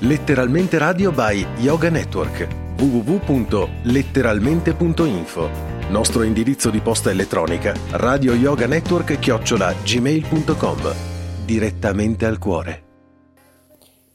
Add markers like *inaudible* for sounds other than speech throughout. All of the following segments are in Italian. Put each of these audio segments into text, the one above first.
Letteralmente Radio by Yoga Network. www.letteralmente.info Nostro indirizzo di posta elettronica radio yoga network chiocciola gmail.com Direttamente al cuore.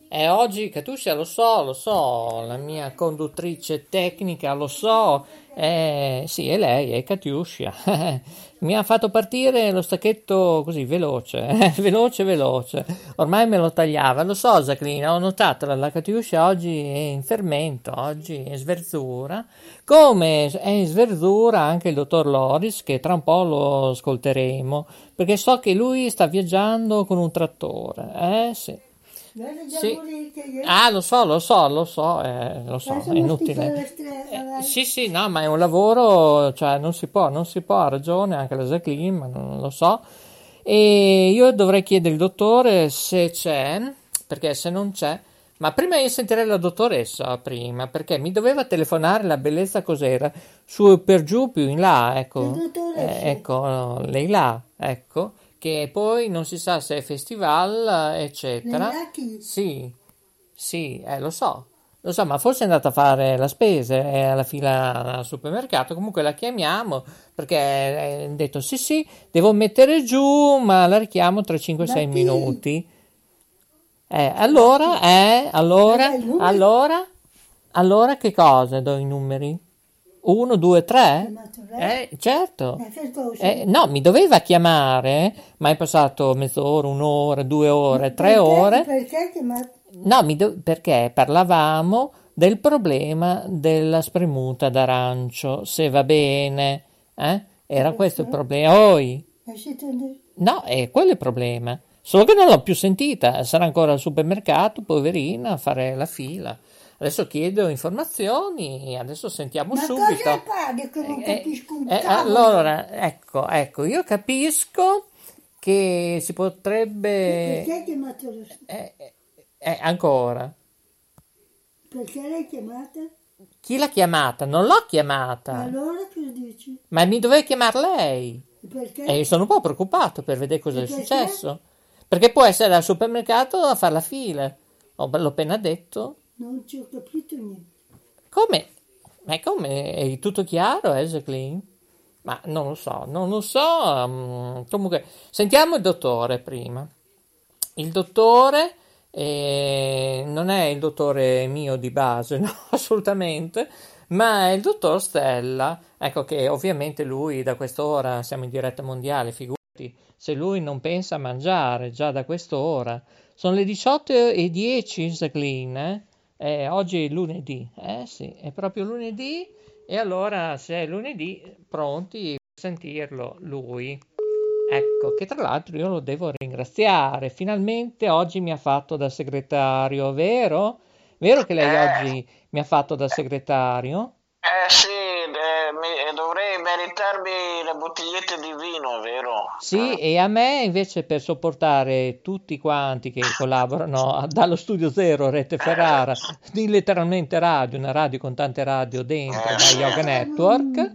E oggi Katusha lo so, lo so, la mia conduttrice tecnica lo so, eh, sì è lei, è Katusha, *laughs* mi ha fatto partire lo stacchetto così veloce, eh, *laughs* veloce veloce, ormai me lo tagliava, lo so Jacqueline, ho notato la Katusha oggi è in fermento, oggi è in sverzura, come è in sverzura anche il dottor Loris che tra un po' lo ascolteremo, perché so che lui sta viaggiando con un trattore, eh sì. Sì. Ah, lo so, lo so, lo so, eh, lo so, è inutile. Eh, sì, sì, no, ma è un lavoro, cioè non si può, non si può, ha ragione anche la Jacqueline, ma non lo so. E io dovrei chiedere al dottore se c'è, perché se non c'è, ma prima io sentirei la dottoressa prima, perché mi doveva telefonare la bellezza cos'era, su per giù più in là, ecco. Eh, ecco, lei là, ecco che poi non si sa se è festival, eccetera. Sì, sì, eh, lo so. Lo so, ma forse è andata a fare la spesa, è alla fila al supermercato. Comunque la chiamiamo perché ha detto sì, sì, devo mettere giù, ma la richiamo tra 5-6 minuti. Eh, allora, eh, allora, allora, allora che cosa do i numeri? 1, 2, 3? Eh, certo. Eh, no, mi doveva chiamare, ma è passato mezz'ora, un'ora, due ore, tre ore. Perché No, do- perché parlavamo del problema della spremuta d'arancio, se va bene. Eh? Era questo il problema. Oi. No, è quello il problema. Solo che non l'ho più sentita, sarà ancora al supermercato, poverina, a fare la fila. Adesso chiedo informazioni, adesso sentiamo Ma subito. cosa paghi che non Eh, capisco un eh, cavolo? allora, ecco, ecco, io capisco che si potrebbe... Perché hai chiamato lo... Eh, eh, eh, ancora. Perché l'hai chiamata? Chi l'ha chiamata? Non l'ho chiamata. Allora cosa dici? Ma mi doveva chiamare lei. Perché? E io sono un po' preoccupato per vedere cosa è successo. Perché può essere al supermercato a fare la fila. Oh, l'ho appena detto. Non ci ho capito niente. Come? Ma come? È tutto chiaro, eh, Jacqueline? Ma non lo so, non lo so. mm, comunque, sentiamo il dottore prima. Il dottore eh, non è il dottore mio di base, *laughs* no, assolutamente, ma è il dottor Stella. Ecco che ovviamente lui da quest'ora siamo in diretta mondiale, figurati, se lui non pensa a mangiare già da quest'ora. Sono le 18.10, Jacqueline, eh? Eh, oggi è lunedì, eh sì, è proprio lunedì e allora se è lunedì pronti per sentirlo lui. Ecco, che tra l'altro io lo devo ringraziare, finalmente oggi mi ha fatto da segretario, vero? Vero che lei oggi mi ha fatto da segretario? Eh sì, eh, mi- dovrei meritarmi le bottigliette di vino, vero? Sì, e a me invece per sopportare tutti quanti che collaborano dallo Studio Zero, Rete Ferrara, di letteralmente radio, una radio con tante radio dentro, da Yoga Network,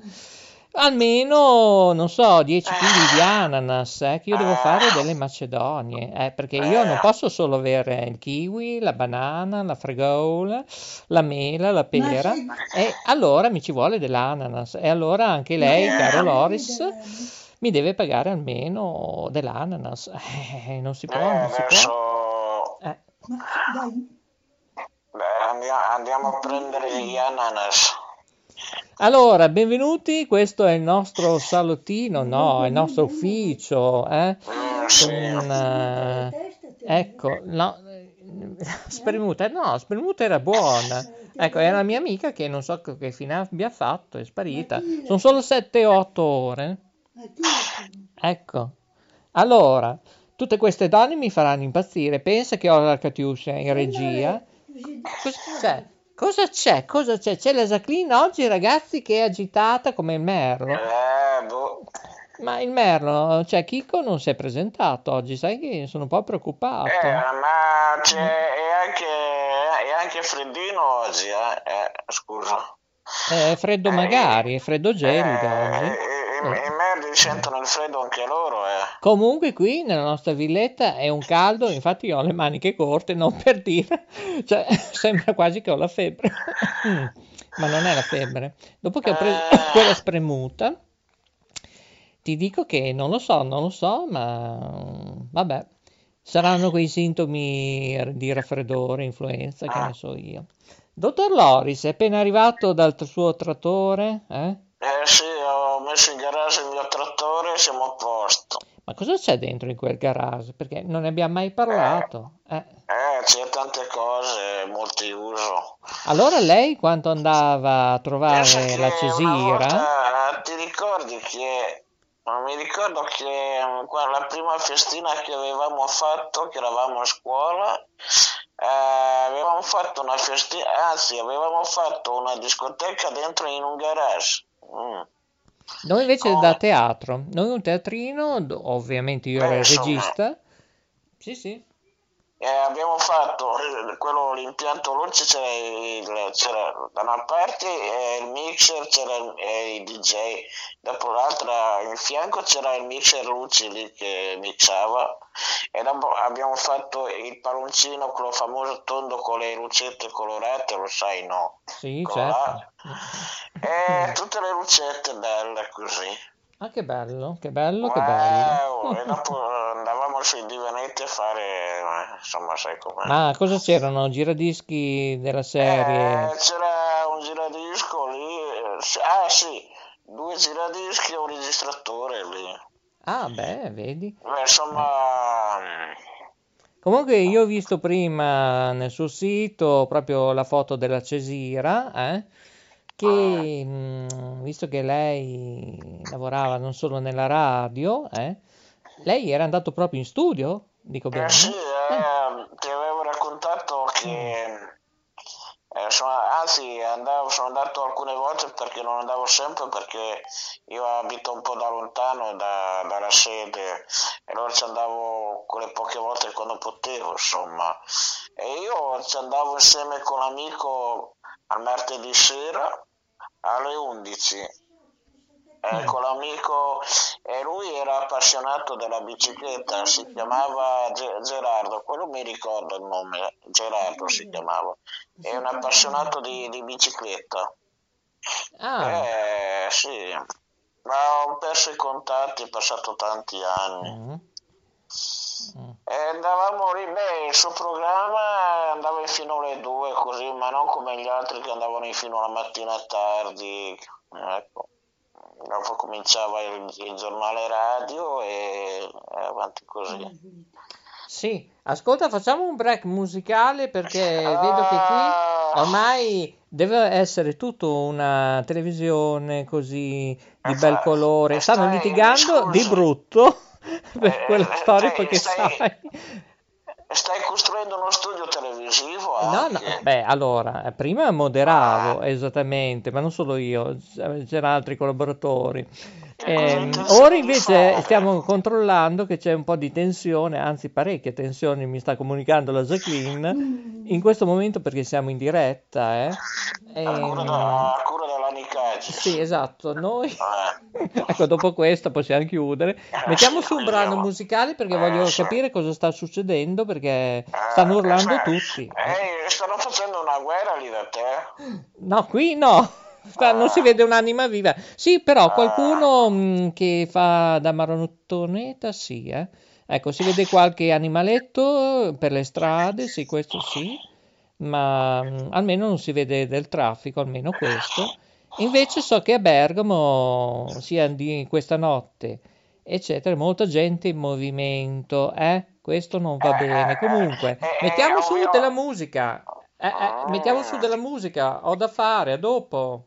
almeno, non so, 10 kg di ananas, eh, che io devo fare delle macedonie, eh, perché io non posso solo avere il kiwi, la banana, la fregola, la mela, la pera, e allora mi ci vuole dell'ananas, e allora anche lei, caro Loris, mi deve pagare almeno dell'ananas. Eh, non si può, non si può. Adesso Eh, Ma dai, beh, andiamo a prendere gli ananas. Allora, benvenuti, questo è il nostro salottino, no, è il nostro ufficio, eh, con, eh, ecco, no, spremuta, no, spremuta era buona, ecco, è la mia amica che non so che fine abbia fatto, è sparita, sono solo 7-8 ore, ecco, allora, tutte queste donne mi faranno impazzire, pensa che ho la Catiuscia in regia, Così- Cosa c'è? Cosa c'è? C'è? C'è la Jacqueline oggi, ragazzi, che è agitata come il merlo. Eh, boh. Ma il merlo, cioè Chico non si è presentato oggi, sai che sono un po' preoccupato. Eh, ma c'è, è anche, è anche freddino oggi, eh? Eh, scusa. È freddo magari, è freddo gelido Eh, oggi. I merdi sentono il freddo anche loro, eh. Comunque qui nella nostra villetta è un caldo, infatti io ho le maniche corte, non per dire, cioè *laughs* sembra quasi che ho la febbre, ma non è la febbre. Dopo che ho preso Eh. *laughs* quella spremuta, ti dico che non lo so, non lo so, ma vabbè, saranno quei sintomi di raffreddore, influenza, che ne so io. Dottor Loris, è appena arrivato dal suo trattore? Eh? Eh sì, messo in garage il mio trattore e siamo a posto. Ma cosa c'è dentro in quel garage? Perché non ne abbiamo mai parlato. Eh. Eh, c'è tante cose, multiuso. Allora lei quando andava a trovare la Cesira, volta, ti ricordi che ma mi ricordo che la prima festina che avevamo fatto, che eravamo a scuola, eh, avevamo fatto una festina, anzi avevamo fatto una discoteca dentro in un garage. Mm. Noi invece Oh. da teatro, noi un teatrino, ovviamente io ero il regista. Sì, sì. Eh, abbiamo fatto eh, quello, l'impianto luce c'era, il- c'era da una parte eh, il mixer, c'era il, eh, il DJ, dopo l'altra in fianco c'era il mixer luci lì che mixava e dopo abbiamo fatto il palloncino, quello famoso tondo con le lucette colorate, lo sai no? Sì, Quello certo. E tutte le lucette belle così. Ah, che bello, che bello, che bello. Wow, e dopo andavamo sui divanetti a fare, insomma sai com'è. Ma cosa c'erano? Giradischi della serie? Eh, c'era un giradisco lì, eh, ah sì, due giradischi e un registratore lì. Ah, beh, vedi. Beh, insomma, mm, Comunque io ho visto prima nel suo sito proprio la foto della Cesira, eh, che mh, visto che lei lavorava non solo nella radio, eh, lei era andato proprio in studio, dico bene? eh sì, Eh, eh, ti avevo raccontato che, eh, sono- anzi, andavo, sono andato alcune volte perché non andavo sempre perché io abito un po' da lontano da- dalla sede e allora ci andavo quelle poche volte quando potevo, insomma. E io ci andavo insieme con l'amico al martedì sera alle 11 eh, con l'amico e lui era appassionato della bicicletta, si chiamava Ge- Gerardo, quello mi ricordo il nome, Gerardo si chiamava, è un appassionato di, di bicicletta. Ah, Eh sì, ma ho perso i contatti, è passato tanti anni. mm, mm. E andavamo lì, beh, il suo programma andava in fino alle 2 così, ma non come gli altri che andavano in fino alla mattina tardi. Ecco. Dopo cominciava il, il giornale radio e, avanti così. Sì, ascolta, facciamo un break musicale perché vedo che qui ormai deve essere tutto una televisione così di bel colore. Stanno litigando di scusi. brutto *laughs* per Eh, quella eh, storia stai- perché stai- sai. Stai costruendo uno studio televisivo No, no, beh, allora, eh, prima moderavo esattamente, ma non solo io, c'erano altri collaboratori. Ehm, intenzione ora invece stiamo controllando che c'è un po' di tensione, anzi parecchie tensioni, mi sta comunicando la Jacqueline, in questo momento perché siamo in diretta, eh. A cura, Ehm, da, a cura della Nicaggi. sì, esatto, noi... Eh. *laughs* *laughs* Ecco, dopo questo possiamo chiudere. Mettiamo su un brano musicale perché Eh, voglio sì. capire cosa sta succedendo perché stanno Eh, urlando cioè, tutti. Eh, stanno facendo una guerra lì da te? No, qui no. *laughs* Sta- non si vede un'anima viva. Sì, però qualcuno mh, che fa da marontoneta, sì, eh. Ecco, si vede qualche animaletto per le strade, sì, questo sì, ma mh, almeno non si vede del traffico, almeno questo. Invece so che a Bergamo, sia di questa notte, eccetera, molta gente in movimento, eh? Questo non va bene. Comunque, mettiamo su della musica. Eh, eh, mettiamo su della musica, ho da fare, a dopo.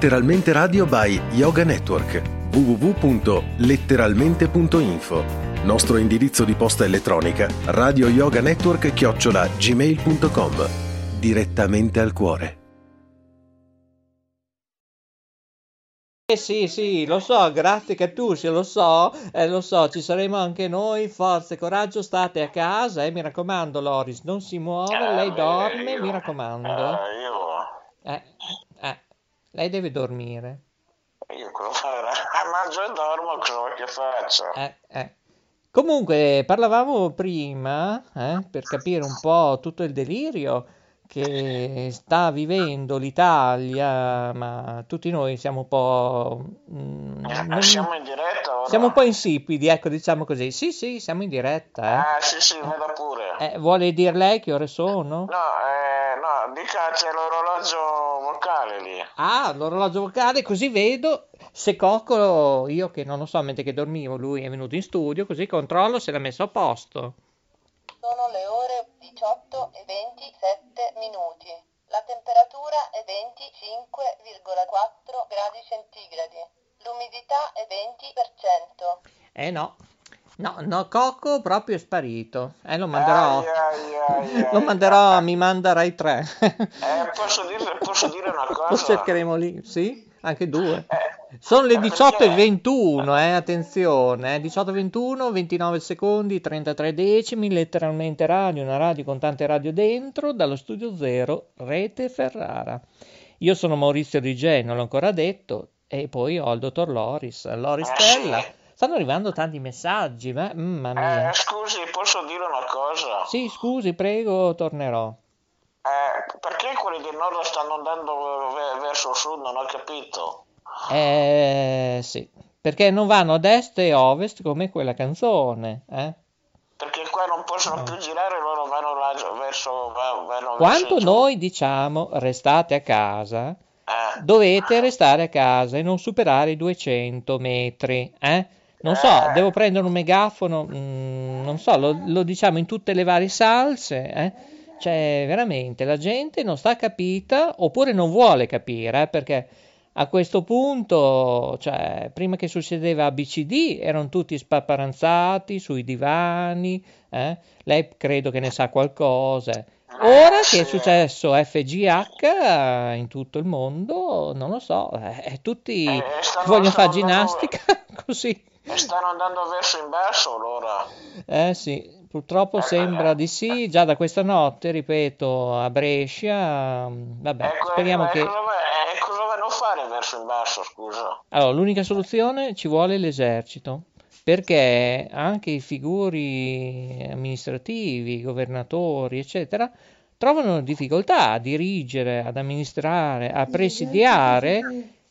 Letteralmente Radio by Yoga Network www.letteralmente.info Nostro indirizzo di posta elettronica radio yoga network chiocciola gmail.com Direttamente al cuore. Eh sì, sì, lo so, grazie Cattuscia, lo so, eh, lo so, ci saremo anche noi, forza e coraggio, state a casa, eh, mi raccomando Loris, non si muove, Eh, lei beh, dorme, io- mi raccomando. eh, io, Eh, eh, lei deve dormire. io cosa fare? *laughs* Mangio e dormo, cosa vuoi che faccio? Eh, eh. Comunque, parlavamo prima, eh, per capire un po' tutto il delirio che sta vivendo l'Italia, ma tutti noi siamo un po'... mm, Eh, non- Siamo in diretta ora? siamo un po' insipidi, ecco, diciamo così. Sì, sì, siamo in diretta, Ah, sì, sì, vada pure. eh. Eh, vuole dir lei che ore sono? No, eh, no, dica c'è l'orologio. Ah, l'orologio vocale, così vedo se Cocco, io che non lo so, mentre che dormivo, lui è venuto in studio, così controllo se l'ha messo a posto. Sono le ore 18 e 27 minuti. La temperatura è 25,4 gradi centigradi. L'umidità è 20%. Eh no, no, no, Cocco proprio è sparito. Eh, lo manderò, Ai, ai, ai, *laughs* lo manderò, mi manda Rai 3. Eh, posso dire, posso dire una *laughs* Lo cosa? cercheremo lì, sì, anche due. Eh, Sono le eh, 18 e perché- 21, eh, attenzione, eh, 18 e 21, 29 secondi, 33 decimi, letteralmente radio, una radio con tante radio dentro, dallo studio zero, Rete Ferrara. Io sono Maurizio Rigè, non l'ho ancora detto, e poi ho il dottor Loris, Loris Eh, Stella. Stanno arrivando tanti messaggi, ma mamma mia. Eh, scusi, posso dire una cosa? Sì, scusi, prego, tornerò. Eh, perché quelli del nord stanno andando ve- verso sud? Non ho capito. Eh, sì, perché non vanno ad est e ovest come quella canzone, eh? Perché qua non possono più girare, loro vanno là- verso, va- vanno Quanto verso giù. noi diciamo restate a casa, Eh, dovete restare a casa e non superare i 200 metri, eh? Non so, Eh. devo prendere un megafono, mm, non so, lo, lo diciamo in tutte le varie salse, eh? Cioè, veramente, la gente non sta capita oppure non vuole capire, eh? Perché a questo punto, cioè, prima che succedeva ABCD, erano tutti spaparanzati sui divani, eh? Lei credo che ne sa qualcosa. Ora che è successo FGH in tutto il mondo, non lo so, eh, tutti Eh, vogliono fare stanno andando- ginnastica *laughs* così. stanno andando verso in basso allora. Eh sì, purtroppo sembra di sì, già da questa notte, ripeto, a Brescia, mm, vabbè, Ecco, speriamo eh, che... eh, cosa vanno a fare verso in basso, scusa? Allora, l'unica soluzione ci vuole l'esercito, perché anche i figuri amministrativi, governatori, eccetera, trovano difficoltà a dirigere, ad amministrare, a presidiare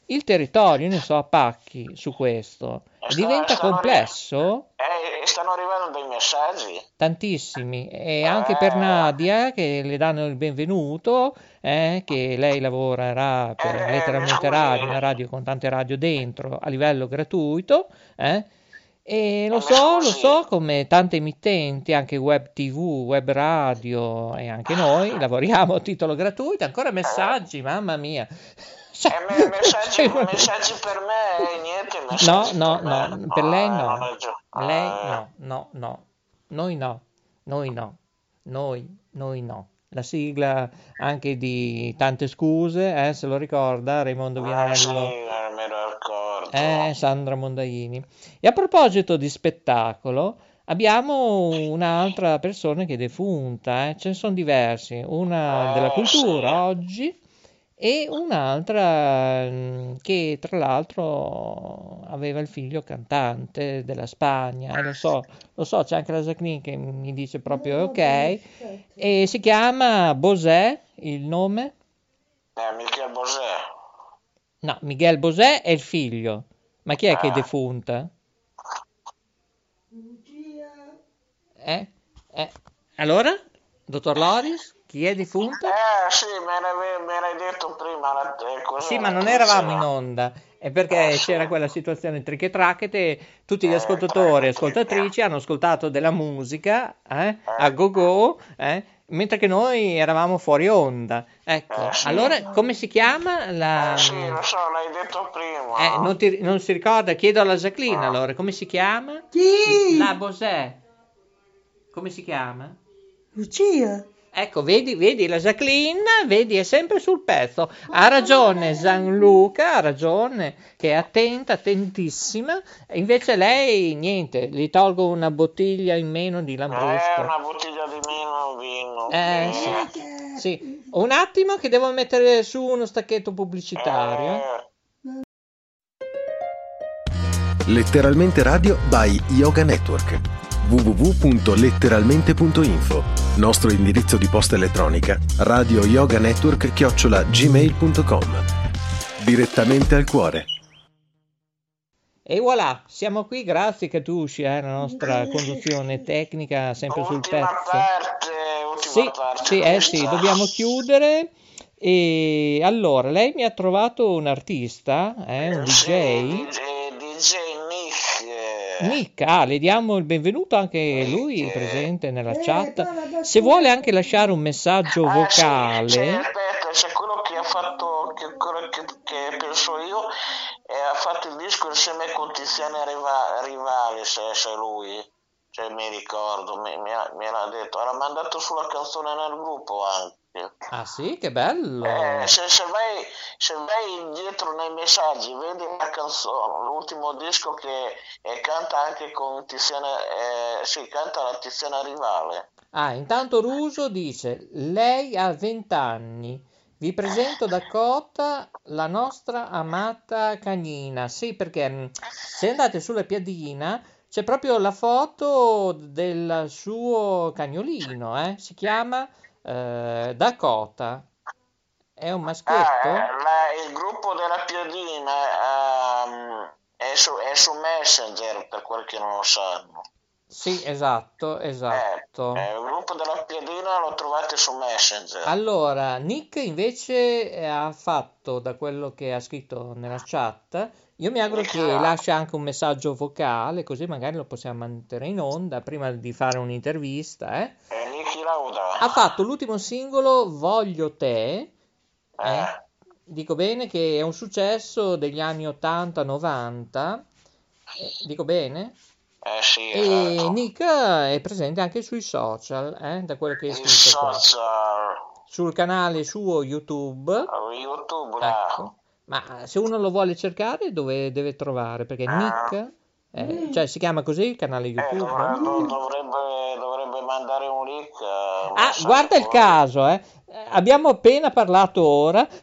il territorio, ne so, a pacchi su questo. Diventa stanno complesso, Eh, stanno arrivando dei messaggi. tantissimi, e anche per Nadia che le danno il benvenuto, eh, che lei lavorerà per Eh, letteralmente scusi. radio, una radio con tante radio dentro a livello gratuito, eh, e lo so, lo so, come tante emittenti, anche web TV, web radio e anche noi lavoriamo a titolo gratuito, ancora messaggi, mamma mia. Cioè, Eh, me- *laughs* messaggi, cioè, messaggi per me niente No, no, per me. no, per lei Ah, no. Lei ah, no, no, no. Noi no, noi no, noi, noi no. La sigla anche di Tante scuse, eh, se lo ricorda, Raimondo Ah, sì, Vianello, eh, me lo ricordo. Eh, Sandra Mondaini. E a proposito di spettacolo, abbiamo un'altra persona che è defunta, eh, ce ne sono diversi, una Eh, della cultura sì. oggi e un'altra mm, che tra l'altro aveva il figlio cantante della Spagna, e lo so, lo so, c'è anche la Jacqueline che mi dice proprio ok, e si chiama Bosè, il nome? Eh, Bosè. No, Miguel Bosè è il figlio, ma chi è che è Ah. defunta? Lucia, Eh? Eh? Allora? Dottor Loris? Chi è defunta? Eh, sì, me l'hai detto prima. La, eh, Sì, ma non eravamo in onda. è perché Eh, sì. c'era quella situazione triche tracchete, tutti gli Eh, ascoltatori e ascoltatrici hanno ascoltato della musica eh, a go go, eh, mentre che noi eravamo fuori onda. Ecco, Eh, sì. allora come si chiama la... Eh, sì, lo so, l'hai detto prima. Eh, non, ti- non si ricorda? Chiedo alla Jacqueline Ah. allora, come si chiama? Chi? La Bosè. Come si chiama? Lucia. Ecco, vedi, vedi la Jacqueline, vedi, è sempre sul pezzo. Ha ragione Gianluca, ha ragione, che è attenta, attentissima. E Invece lei, niente, gli tolgo una bottiglia in meno di Eh, Lambrusco. una bottiglia di vino, vino. Eh, sì. Eh, Sì, un attimo che devo mettere su uno stacchetto pubblicitario. Eh, Letteralmente Radio by Yoga Network. www.letteralmente.info Nostro indirizzo di posta elettronica radio yoga network chiocciola gmail.com Direttamente al cuore. E voilà, siamo qui, grazie Catucci, eh, la nostra conduzione tecnica sempre sul pezzo. parte, ultima Sì, parte sì, eh sì, dobbiamo chiudere. E allora, lei mi ha trovato un artista, eh, un DJ. DJ. Ah, le diamo il benvenuto anche lui eh. presente nella Eh, chat. Se vuole anche lasciare un messaggio Ah, sì, vocale, c'è, aspetta, c'è quello che ha fatto, che, quello che, che penso io, e ha fatto il disco insieme con Tiziana Riva, Rivale, se, se lui, cioè mi ricordo, mi, mi ha- me l'ha detto, ha mandato sulla canzone nel gruppo anche. Ah sì, che bello. Eh, se, se vai, se vai dietro nei messaggi, vedi la canzone, l'ultimo disco che eh, canta anche con Tiziana, eh, sì, canta la Tiziana Rivale. Ah, intanto Ruso dice, lei ha 20 anni, vi presento Dakota, la nostra amata cagnina. Sì, perché mh, se andate sulla piadina c'è proprio la foto del suo cagnolino, eh? Si chiama eh, Dakota. È un Ah, maschietto? eh, la- il gruppo della Piadina ehm, è, su, è su Messenger per quel che non lo sanno. Sì, esatto, esatto. Eh, il gruppo della Piadina lo trovate su Messenger. Allora, Nick invece eh, ha fatto, da quello che ha scritto nella chat, io mi auguro che lascia anche un messaggio vocale, così magari lo possiamo mantenere in onda prima di fare un'intervista. eh. Lauda. Ha fatto l'ultimo singolo Voglio te, eh, Eh, dico bene che è un successo degli anni 80-90, eh, dico bene? eh sì, E esatto. Nick è presente anche sui social, eh, da quello che è scritto qua. Sul canale suo YouTube. YouTube, là. Ecco, ma se uno lo vuole cercare dove deve trovare? Perché Ah. Nick, eh, cioè si chiama così il canale Eh, YouTube? dovrebbe, dovrebbe, dovrebbe mandare un link. eh, Ah, guarda il caso, eh. Eh, Abbiamo appena parlato ora. *laughs*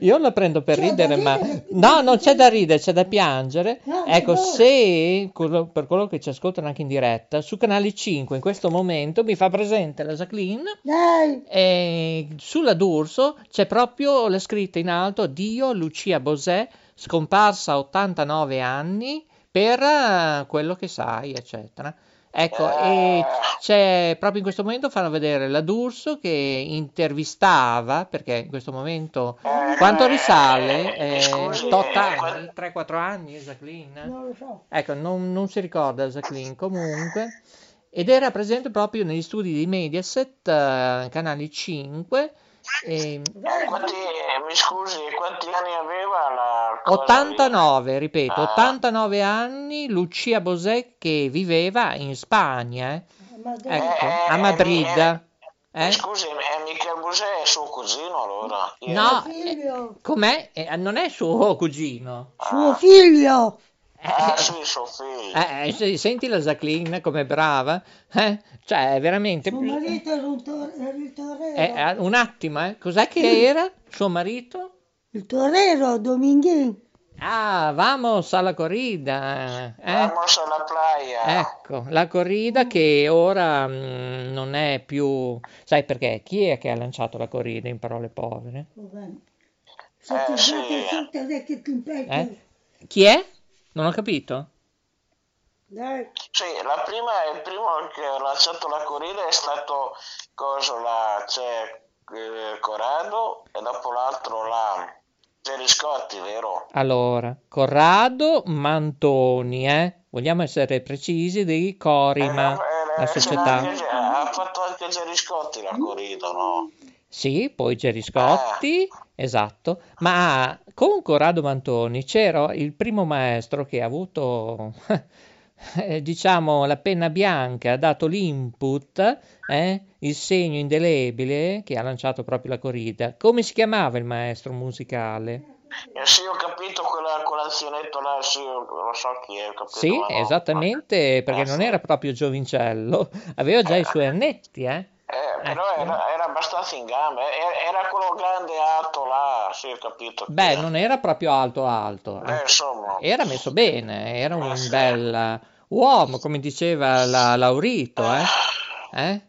Io la prendo per C'è ridere, ma ridere. no, non c'è da ridere, c'è da piangere. No, Ecco, no. se per quello che ci ascoltano anche in diretta, su canale 5 in questo momento mi fa presente la Jacqueline Dai, E sulla D'Urso c'è proprio la scritta in alto Dio Lucia Bosè, scomparsa a 89 anni, per eh, quello che sai, eccetera. Ecco, e c'è proprio in questo momento fanno vedere la D'Urso che intervistava, perché in questo momento quanto risale? eh, scusi, tot eh, anni, 3-4 anni, Jacqueline? non lo so. Ecco, non, non si ricorda Jacqueline comunque. Ed era presente proprio negli studi di Mediaset, eh, canale 5. E- Eh, quanti, eh, mi scusi, quanti anni aveva la cosa lì? 89, ripeto, Ah. 89 anni, Lucia Bosè che viveva in Spagna, eh. Ecco, Eh, a eh, Madrid. eh, eh. Scusi, è Michel Bosè è suo cugino allora? No, figlio, Com'è? Eh, non è suo cugino. suo figlio. Ah sì, suo figlio. Eh, eh, se- senti la Jacqueline come brava? Eh? Cioè, è veramente... Suo marito era, un tor- era il torero. Eh, eh, un attimo, eh. Cos'è che era suo marito? Il torero, Dominghin. Ah, vamos alla corrida. eh. Vamos alla playa. Ecco, la corrida che ora mm, non è più... Sai perché? Chi è che ha lanciato la corrida in parole povere? Eh, sì. Eh? Chi è? Non ho capito. Dai, Sì, la prima, il primo che ha lanciato la corrida è stato coso là, c'è eh, Corrado e dopo l'altro là, Geriscotti, vero? Allora, Corrado Mantoni, eh? Vogliamo essere precisi di Corima, Eh, la eh, ce l'ha società. anche- ha fatto anche Geriscotti la corrida, no? Sì, poi Geriscotti, esatto, ma con Corrado Mantoni c'era il primo maestro che ha avuto, *laughs* eh, diciamo, la penna bianca, ha dato l'input, eh, il segno indelebile che ha lanciato proprio la corrida. Come si chiamava il maestro musicale? Eh, sì, ho capito quella, quell'anzionetto là, sì, lo so chi è, capito. Sì, ma no. esattamente, perché Eh, non sì. era proprio giovincello, aveva già i suoi annetti, eh. Eh, però era, era abbastanza in gamba, era, era quello grande alto là, sì, ho capito. Beh, non era proprio alto alto, eh. Eh, insomma, Era messo bene, era Eh, un sì. bel uomo, come diceva la Laurito, eh? Eh?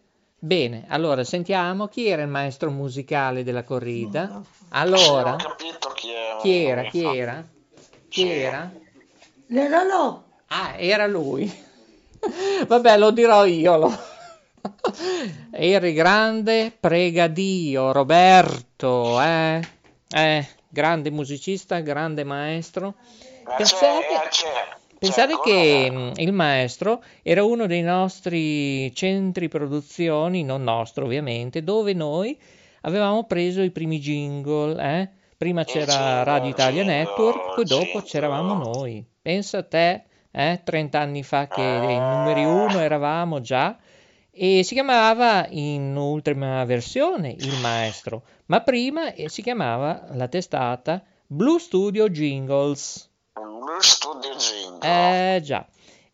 Bene, allora sentiamo chi era il maestro musicale della corrida. sì, Allora, ho capito chi ma chi era? Chi era? Chi Sì. era? L'Erolò. Ah, era lui. *laughs* Vabbè, lo dirò io. Lo... *laughs* Eri grande, prega Dio, Roberto, eh? Eh, grande musicista, grande maestro. Ma Pensate, eh, pensate che mh, il maestro era uno dei nostri centri produzioni, non nostro ovviamente, dove noi avevamo preso i primi jingle, eh? Prima c'era Radio Italia Network, poi dopo c'eravamo noi. Pensa a te, eh? 30 anni fa che Eh. i numeri uno eravamo già. E si chiamava in ultima versione il maestro, ma prima eh, si chiamava la testata Blue Studio Jingles. Blue Studio Jingle. Eh già,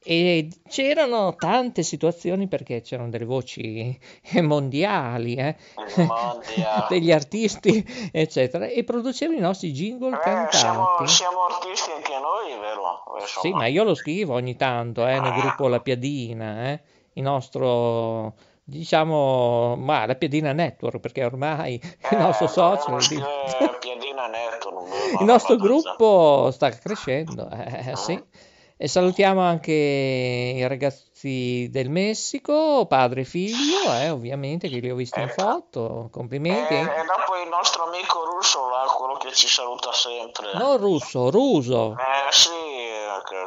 e c'erano tante situazioni perché c'erano delle voci mondiali, eh, Il mondiale. *laughs* degli artisti, eccetera, e producevano i nostri jingle Eh, siamo, cantati. siamo artisti anche noi, vero? Eh, Sì, insomma. ma io lo scrivo ogni tanto, eh, nel gruppo La Piadina, eh, il nostro, diciamo, ma La Piadina Network, perché ormai il nostro Eh, social... *laughs* non vedo Il nostro gruppo sta crescendo, eh, sì. E salutiamo anche i ragazzi del Messico, padre e figlio, eh, ovviamente, che li ho visti in foto. E, Complimenti. e dopo il nostro amico russo là, quello che ci saluta sempre. Non russo, ruso, Eh sì, eh,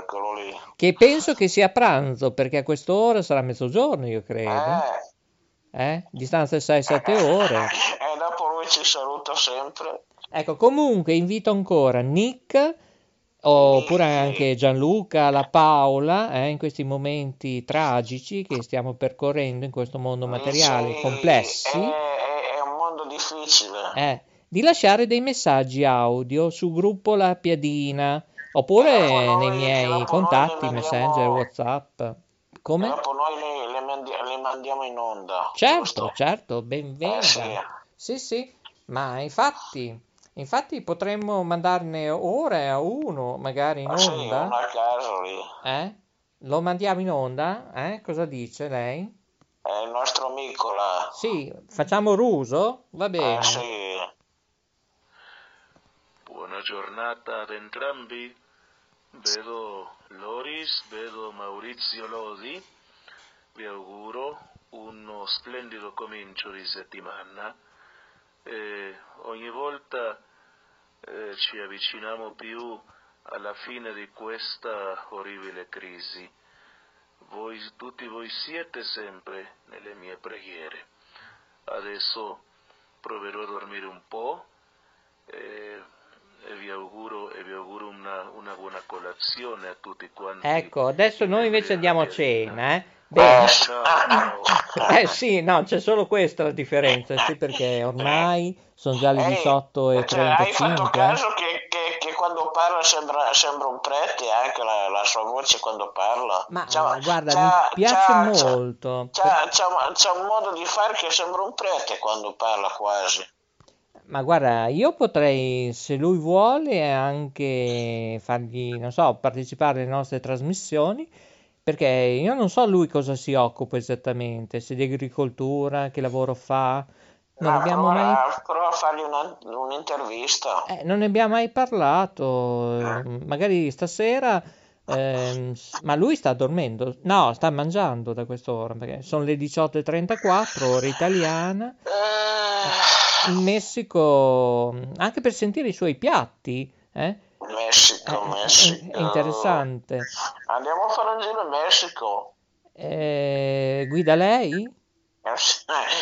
quello lì. che penso che sia pranzo, perché a quest'ora sarà mezzogiorno, io credo. Eh, Eh? Distanza 6-7 ore. e dopo lui ci saluta sempre. Ecco, comunque invito ancora Nick, oppure anche Gianluca, la Paola, eh, in questi momenti tragici che stiamo percorrendo in questo mondo materiale Sì, complessi, È, è- è un mondo difficile. eh, di lasciare dei messaggi audio sul gruppo La Piadina, oppure noi- nei miei dopo noi contatti, Messenger, WhatsApp. Come? dopo noi le, le mandi- le mandiamo in onda. Certo, giusto? certo, ben venga. Eh, sì. Sì, sì, ma infatti, infatti potremmo mandarne ora a uno, magari in Ah, sì, onda. uno a caso lì. Eh? Lo mandiamo in onda? Eh? Cosa dice lei? È il nostro amico là. Sì, facciamo ruso? Va bene. Eh sì. Buona giornata ad entrambi. Vedo Loris, vedo Maurizio Lodi. Vi auguro uno splendido comincio di settimana. E ogni volta eh, ci avviciniamo più alla fine di questa orribile crisi. Voi, tutti voi siete sempre nelle mie preghiere. Adesso proverò a dormire un po' e, e vi auguro, e vi auguro una, una buona colazione a tutti quanti. Ecco, adesso noi invece andiamo a cena, eh? Bene. Ciao, ciao. Eh sì, no, c'è solo questa la differenza, sì, perché ormai sono già le Ehi, 18 e cioè, hai fatto 35. caso che, che- che quando parla sembra, sembra un prete anche la, la sua voce quando parla? Ma C'ha- guarda, c'ha- mi piace c'ha- molto. C'ha, c'ha un modo di fare che sembra un prete quando parla quasi. Ma guarda, io potrei, se lui vuole, anche fargli, non so, partecipare alle nostre trasmissioni, perché io non so lui cosa si occupa esattamente, se di agricoltura, che lavoro fa, non Ma abbiamo prova, mai, prova a fargli una- un'intervista. eh, non ne abbiamo mai parlato, eh, magari stasera, s- ma lui sta dormendo, no, sta mangiando da quest'ora, perché sono le 18.34, ora italiana, Eh, in Messico anche per sentire i suoi piatti, eh? Messico, Eh, Messico. è interessante. Andiamo a fare un giro in Messico. Eh, guida lei? Eh,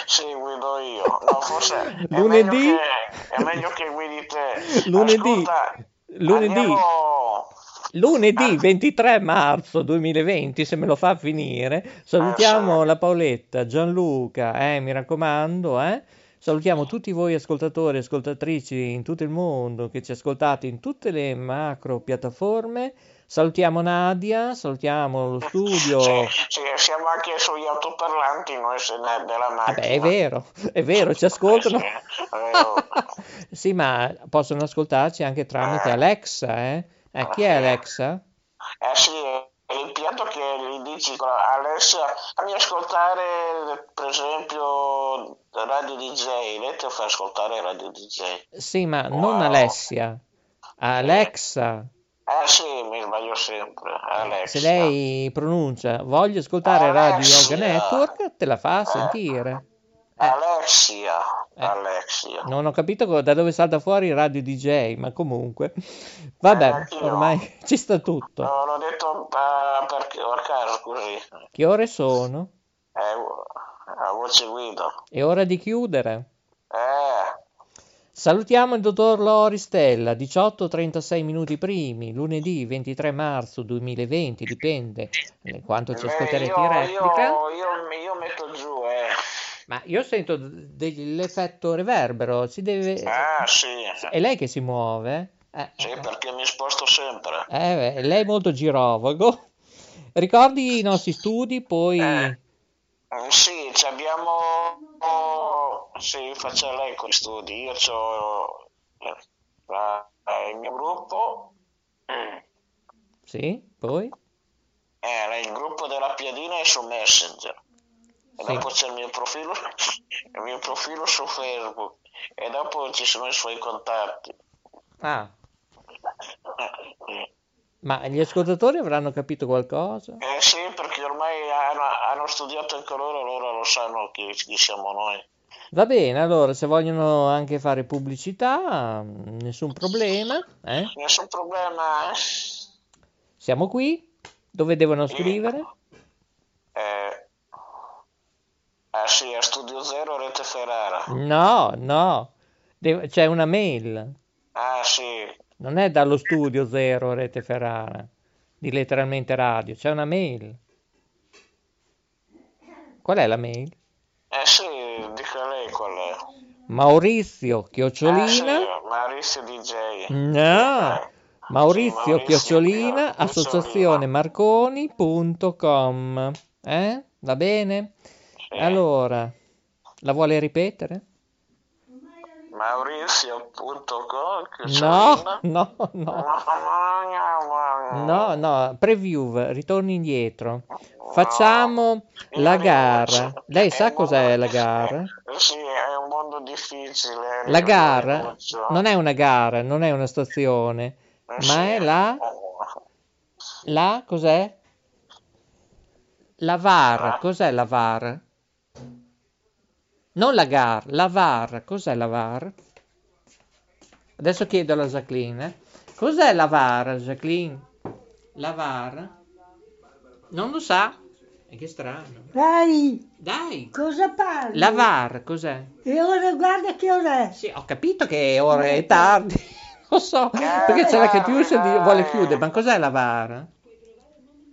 sì, guido io. No, forse è *laughs* Lunedì? meglio che, è meglio che guidi te. Lunedì. Ascolta, Lunedì. andiamo- Lunedì 23 marzo 2020, se me lo fa finire, salutiamo Ah, sì. la Paoletta, Gianluca, eh, mi raccomando, eh. Salutiamo tutti voi ascoltatori e ascoltatrici in tutto il mondo che ci ascoltate in tutte le macro piattaforme. Salutiamo Nadia, salutiamo lo studio. Sì, sì, siamo anche sugli autoparlanti noi se ne della macchina. Vabbè, è vero, è vero, ci ascoltano. Eh, *laughs* sì, ma possono ascoltarci anche tramite Alexa, eh? Eh, chi è Alexa? Eh sì, è l'impianto che gli dici Alessia, fammi ascoltare per esempio Radio DJ, lei ti fa ascoltare Radio DJ. Sì, ma non Wow. Alessia, Alexa. Eh sì, mi sbaglio sempre, Alessia. Se lei pronuncia voglio ascoltare Radio Yoga Network, te la fa sentire. Eh, Alessia, Eh. Alessia. non ho capito da dove salta fuori Radio DJ, ma comunque. Vabbè, anch'io. ormai *laughs* ci sta tutto. No, l'ho detto eh, perché a caso così, Che ore sono? eh, a voce guida. È ora di chiudere. Eh, Salutiamo il dottor Lori Stella, 18-36 minuti primi, lunedì 23 marzo 2020, dipende eh, quanto ci beh, ascolterete in replica. io, io, io metto giù, eh. Ma io sento d- l'effetto reverbero, si deve... Ah, sì, È lei che si muove? Eh, sì, eh, perché mi sposto sempre. eh, lei è molto girovago. Ricordi i nostri studi, poi... Eh. Mm, Sì, abbiamo... oh, sì, faccia lei con gli studi. Io ho il mio gruppo, Sì, poi? eh, il gruppo della piadina è su Messenger. E Sì. dopo c'è il mio profilo, *laughs* il mio profilo su Facebook. E dopo ci sono i suoi contatti. Ah, Eh, ma gli ascoltatori avranno capito qualcosa? Eh sì, perché ormai hanno, hanno studiato anche loro, loro lo sanno chi, chi siamo noi. Va bene, allora, se vogliono anche fare pubblicità, nessun problema, eh? Nessun problema. eh? Siamo qui. Dove devono scrivere? Eh, ah sì, a Studio Zero Rete Ferrara. No, no, Deve- c'è una mail. Ah sì, Non è dallo studio zero Rete Ferrara, di letteralmente radio, c'è una mail. Qual è la mail? eh sì, dica lei qual è. Maurizio Ah sì, Chiocciolina. Maurizio DJ. No, Eh, Maurizio sì, Maurizio Chiocciolina, Chiocciolina. associazionemarconi.com. Eh? Va bene? Sì. Allora, la vuole ripetere? Maurizio.com No, no, no. No, no, preview, ritorni indietro. Facciamo la gara. Lei sa cos'è la gara? Sì, è un mondo difficile. La gara non è una gara, non è una stazione, ma è la... La cos'è? La VAR, cos'è la VAR? Non la GAR, la VAR, cos'è la VAR? Adesso chiedo alla Jacqueline. eh. Cos'è la VAR, Jacqueline? La VAR? Non lo sa? E che strano. Dai, Dai, cosa parli? la VAR, cos'è? E ora guarda che ora è. Sì, ho capito che ora è tardi, *laughs* lo so, perché c'è la che vuole chiudere, ma cos'è la VAR?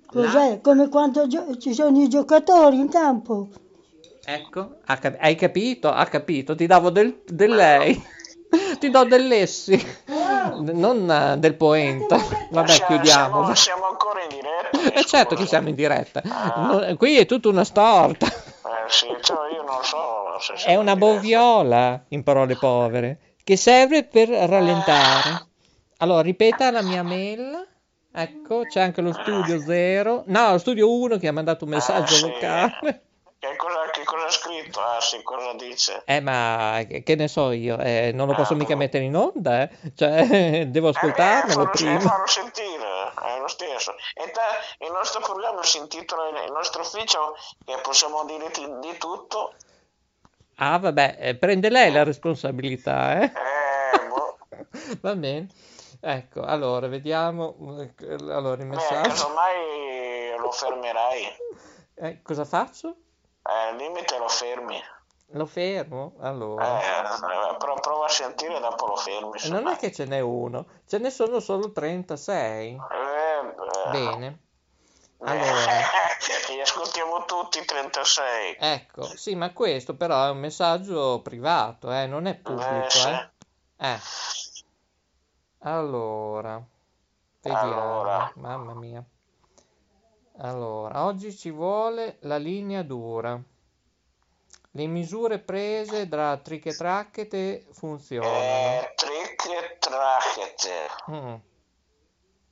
Cos'è? Come quando ci sono i giocatori in campo. Ecco, ha cap- hai capito? Ha capito, ti davo del, del lei, *laughs* ti do dell'essi, non eh, del poenta. Vabbè, Siamo- chiudiamo. Siamo, siamo ancora in diretta. *laughs* E certo che siamo in diretta, No, qui è tutta una storta, Eh, sì, cioè io non so se è una boviola, in parole povere, che serve per rallentare. Allora, ripeta la mia mail. Ecco, c'è anche lo studio 0. No, lo studio 1 che ha mandato un messaggio Ah, sì. vocale. Che cosa, che cosa ha scritto? Ah sì, cosa dice? Eh, ma che ne so io, eh, non lo posso Ah, mica mettere in onda, eh. Cioè, *laughs* devo ascoltarmelo eh, farlo, prima. farlo *laughs* sentire, è lo stesso. E te, il nostro programma si intitola, il nostro ufficio, che possiamo dire di tutto, Ah, vabbè, eh, prende lei la responsabilità, eh? Eh, boh. *laughs* Va bene. Ecco, allora, vediamo. eh, Allora, il Beh, messaggio. casomai lo fermerai. Eh, cosa faccio? Eh, al limite lo fermi. Lo fermo? Eh, Allora. eh, pro- prova a sentire e dopo lo fermi. Non semmai. è che ce n'è uno, ce ne sono solo 36. Eh. Bene. Eh, Allora, *laughs* li ascoltiamo tutti 36. ecco, sì, ma questo però è un messaggio privato, eh, non è pubblico, Eh, sì. eh. Eh. Allora, vediamo, Allora. mamma mia. Allora, oggi ci vuole la linea dura. Le misure prese da trick e tracchete funzionano. Eh, trick e tracchete. Mm.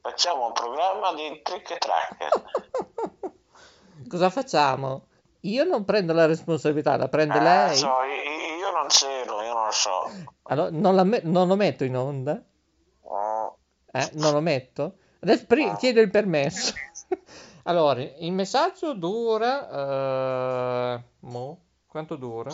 Facciamo un programma di trick e tracchete. *laughs* Cosa facciamo? Io non prendo la responsabilità, la prende Eh, lei? so, io, io non c'ero, io non lo so. Allora, non, la me- non lo metto in onda? Mm, Eh, non lo metto? Adesso pri- chiedo il permesso. *laughs* Allora, il messaggio dura... eh, mo? Quanto dura?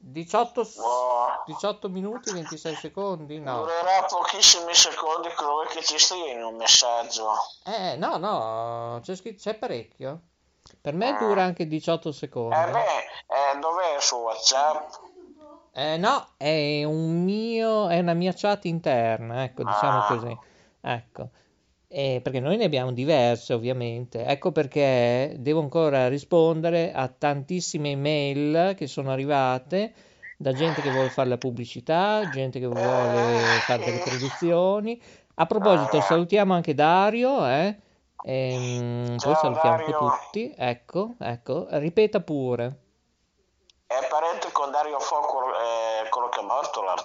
18, s- boh, 18 minuti 26 secondi? No. Durerà pochissimi secondi quello che ci stia in un messaggio. Eh, no, no, c'è scritto, c'è parecchio. Per me dura anche 18 secondi. Eh beh, eh, dov'è su WhatsApp? Eh, no, è un mio, è una mia chat interna, ecco, diciamo Ah. così. Ecco. Eh, perché noi ne abbiamo diverse, ovviamente. Ecco perché devo ancora rispondere a tantissime email che sono arrivate da gente che vuole fare la pubblicità, gente che vuole fare delle produzioni. A proposito, salutiamo anche Dario, eh? Ehm, poi salutiamo Dario. tutti. Ecco, ecco, ripeta pure. È parente con Dario Fo, quello, eh, quello che è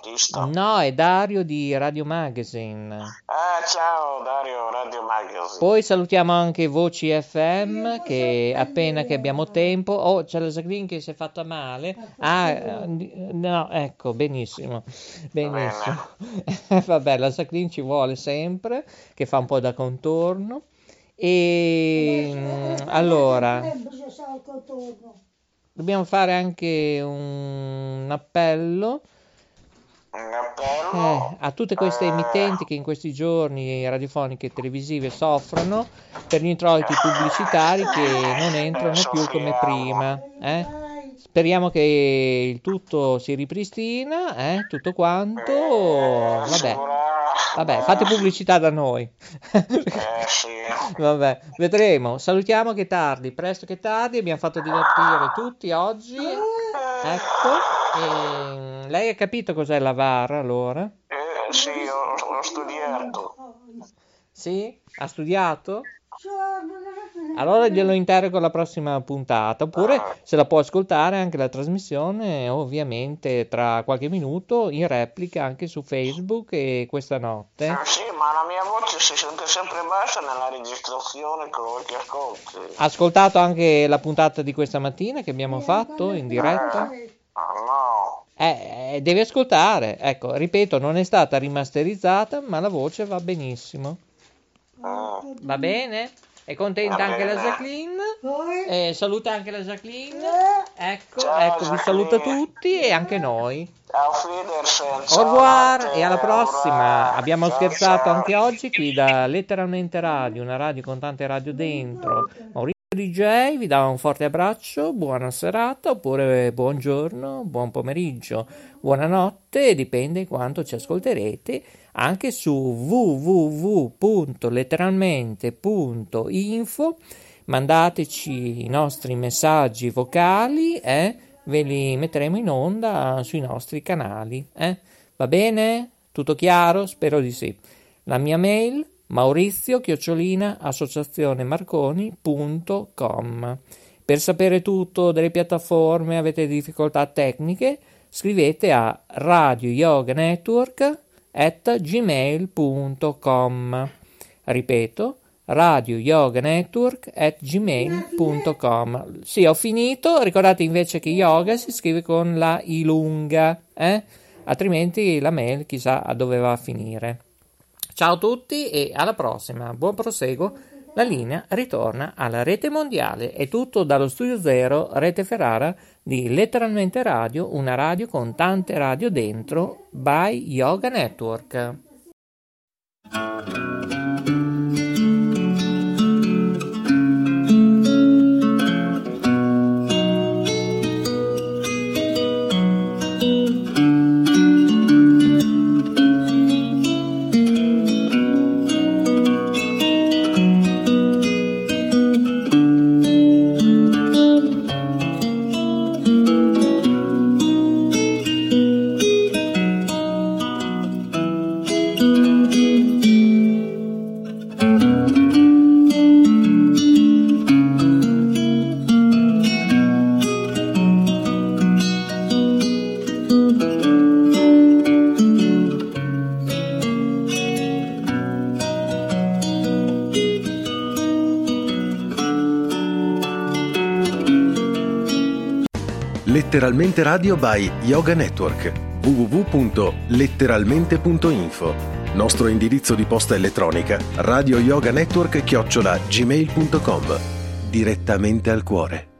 morto, l'artista. No, è Dario di Radio Magazine. Ah, ciao Dario, Radio Magazine. Poi salutiamo anche Voci FM che appena che abbiamo tempo. Oh, c'è la Jacqueline che si è fatta male. Ah, eh, no, ecco, benissimo. Benissimo. *laughs* Vabbè, la Jacqueline ci vuole sempre, che fa un po' da contorno. E mm, allora, Bisogna stare al contorno. dobbiamo fare anche un appello Eh, appello. a tutte queste emittenti che in questi giorni radiofoniche e televisive soffrono per gli introiti pubblicitari che non entrano più come prima. eh. Speriamo che il tutto si ripristina, eh, tutto quanto. Vabbè, vabbè, fate pubblicità da noi. Eh. *laughs* Vabbè, vedremo. Salutiamo che tardi, presto che tardi, abbiamo fatto divertire tutti oggi. Ecco, e lei ha capito cos'è la VAR allora? Eh, sì, ho, ho studiato. Sì? Ha studiato? Allora glielo interrogo alla prossima puntata, oppure se la può ascoltare anche la trasmissione, ovviamente tra qualche minuto in replica anche su Facebook e questa notte. Eh, sì, ma la mia voce si sente sempre bassa nella registrazione, quello che ascolti. Ha ascoltato anche la puntata di questa mattina che abbiamo fatto in diretta? Ah, no. Eh, eh, deve ascoltare, ecco, ripeto, non è stata rimasterizzata, ma la voce va benissimo. Mm. Va bene? È contenta anche la. Jacqueline? Eh, saluta anche la Jacqueline. eh, Ecco, Ciao, ecco, vi saluta Jacqueline. tutti e anche noi. Au revoir e alla prossima. Abbiamo scherzato anche oggi qui da Letteralmente Radio, una radio con tante radio dentro. DJ vi dà un forte abbraccio, buona serata oppure buongiorno, buon pomeriggio, buonanotte, dipende quanto ci ascolterete anche su www.letteralmente.info. Mandateci i nostri messaggi vocali e ve li metteremo in onda sui nostri canali. eh? Va bene? Tutto chiaro? Spero di sì. La mia mail maurizio chiocciolina associazionemarconi.com Per sapere tutto delle piattaforme avete difficoltà tecniche scrivete a Radio Yoga Network at gmail.com Ripeto, Radio Yoga Network at gmail.com Sì, ho finito. Ricordate invece che yoga si scrive con la I lunga, eh? altrimenti la mail chissà dove va a finire. Ciao a tutti e alla prossima. Buon proseguo la linea ritorna alla rete mondiale. È tutto dallo studio zero Rete Ferrara di Letteralmente Radio, una radio con tante radio dentro, by Yoga Network. Letteralmente Radio by Yoga Network. www.letteralmente.info Nostro indirizzo di posta elettronica radio yoga network chiocciola gmail.com Direttamente al cuore.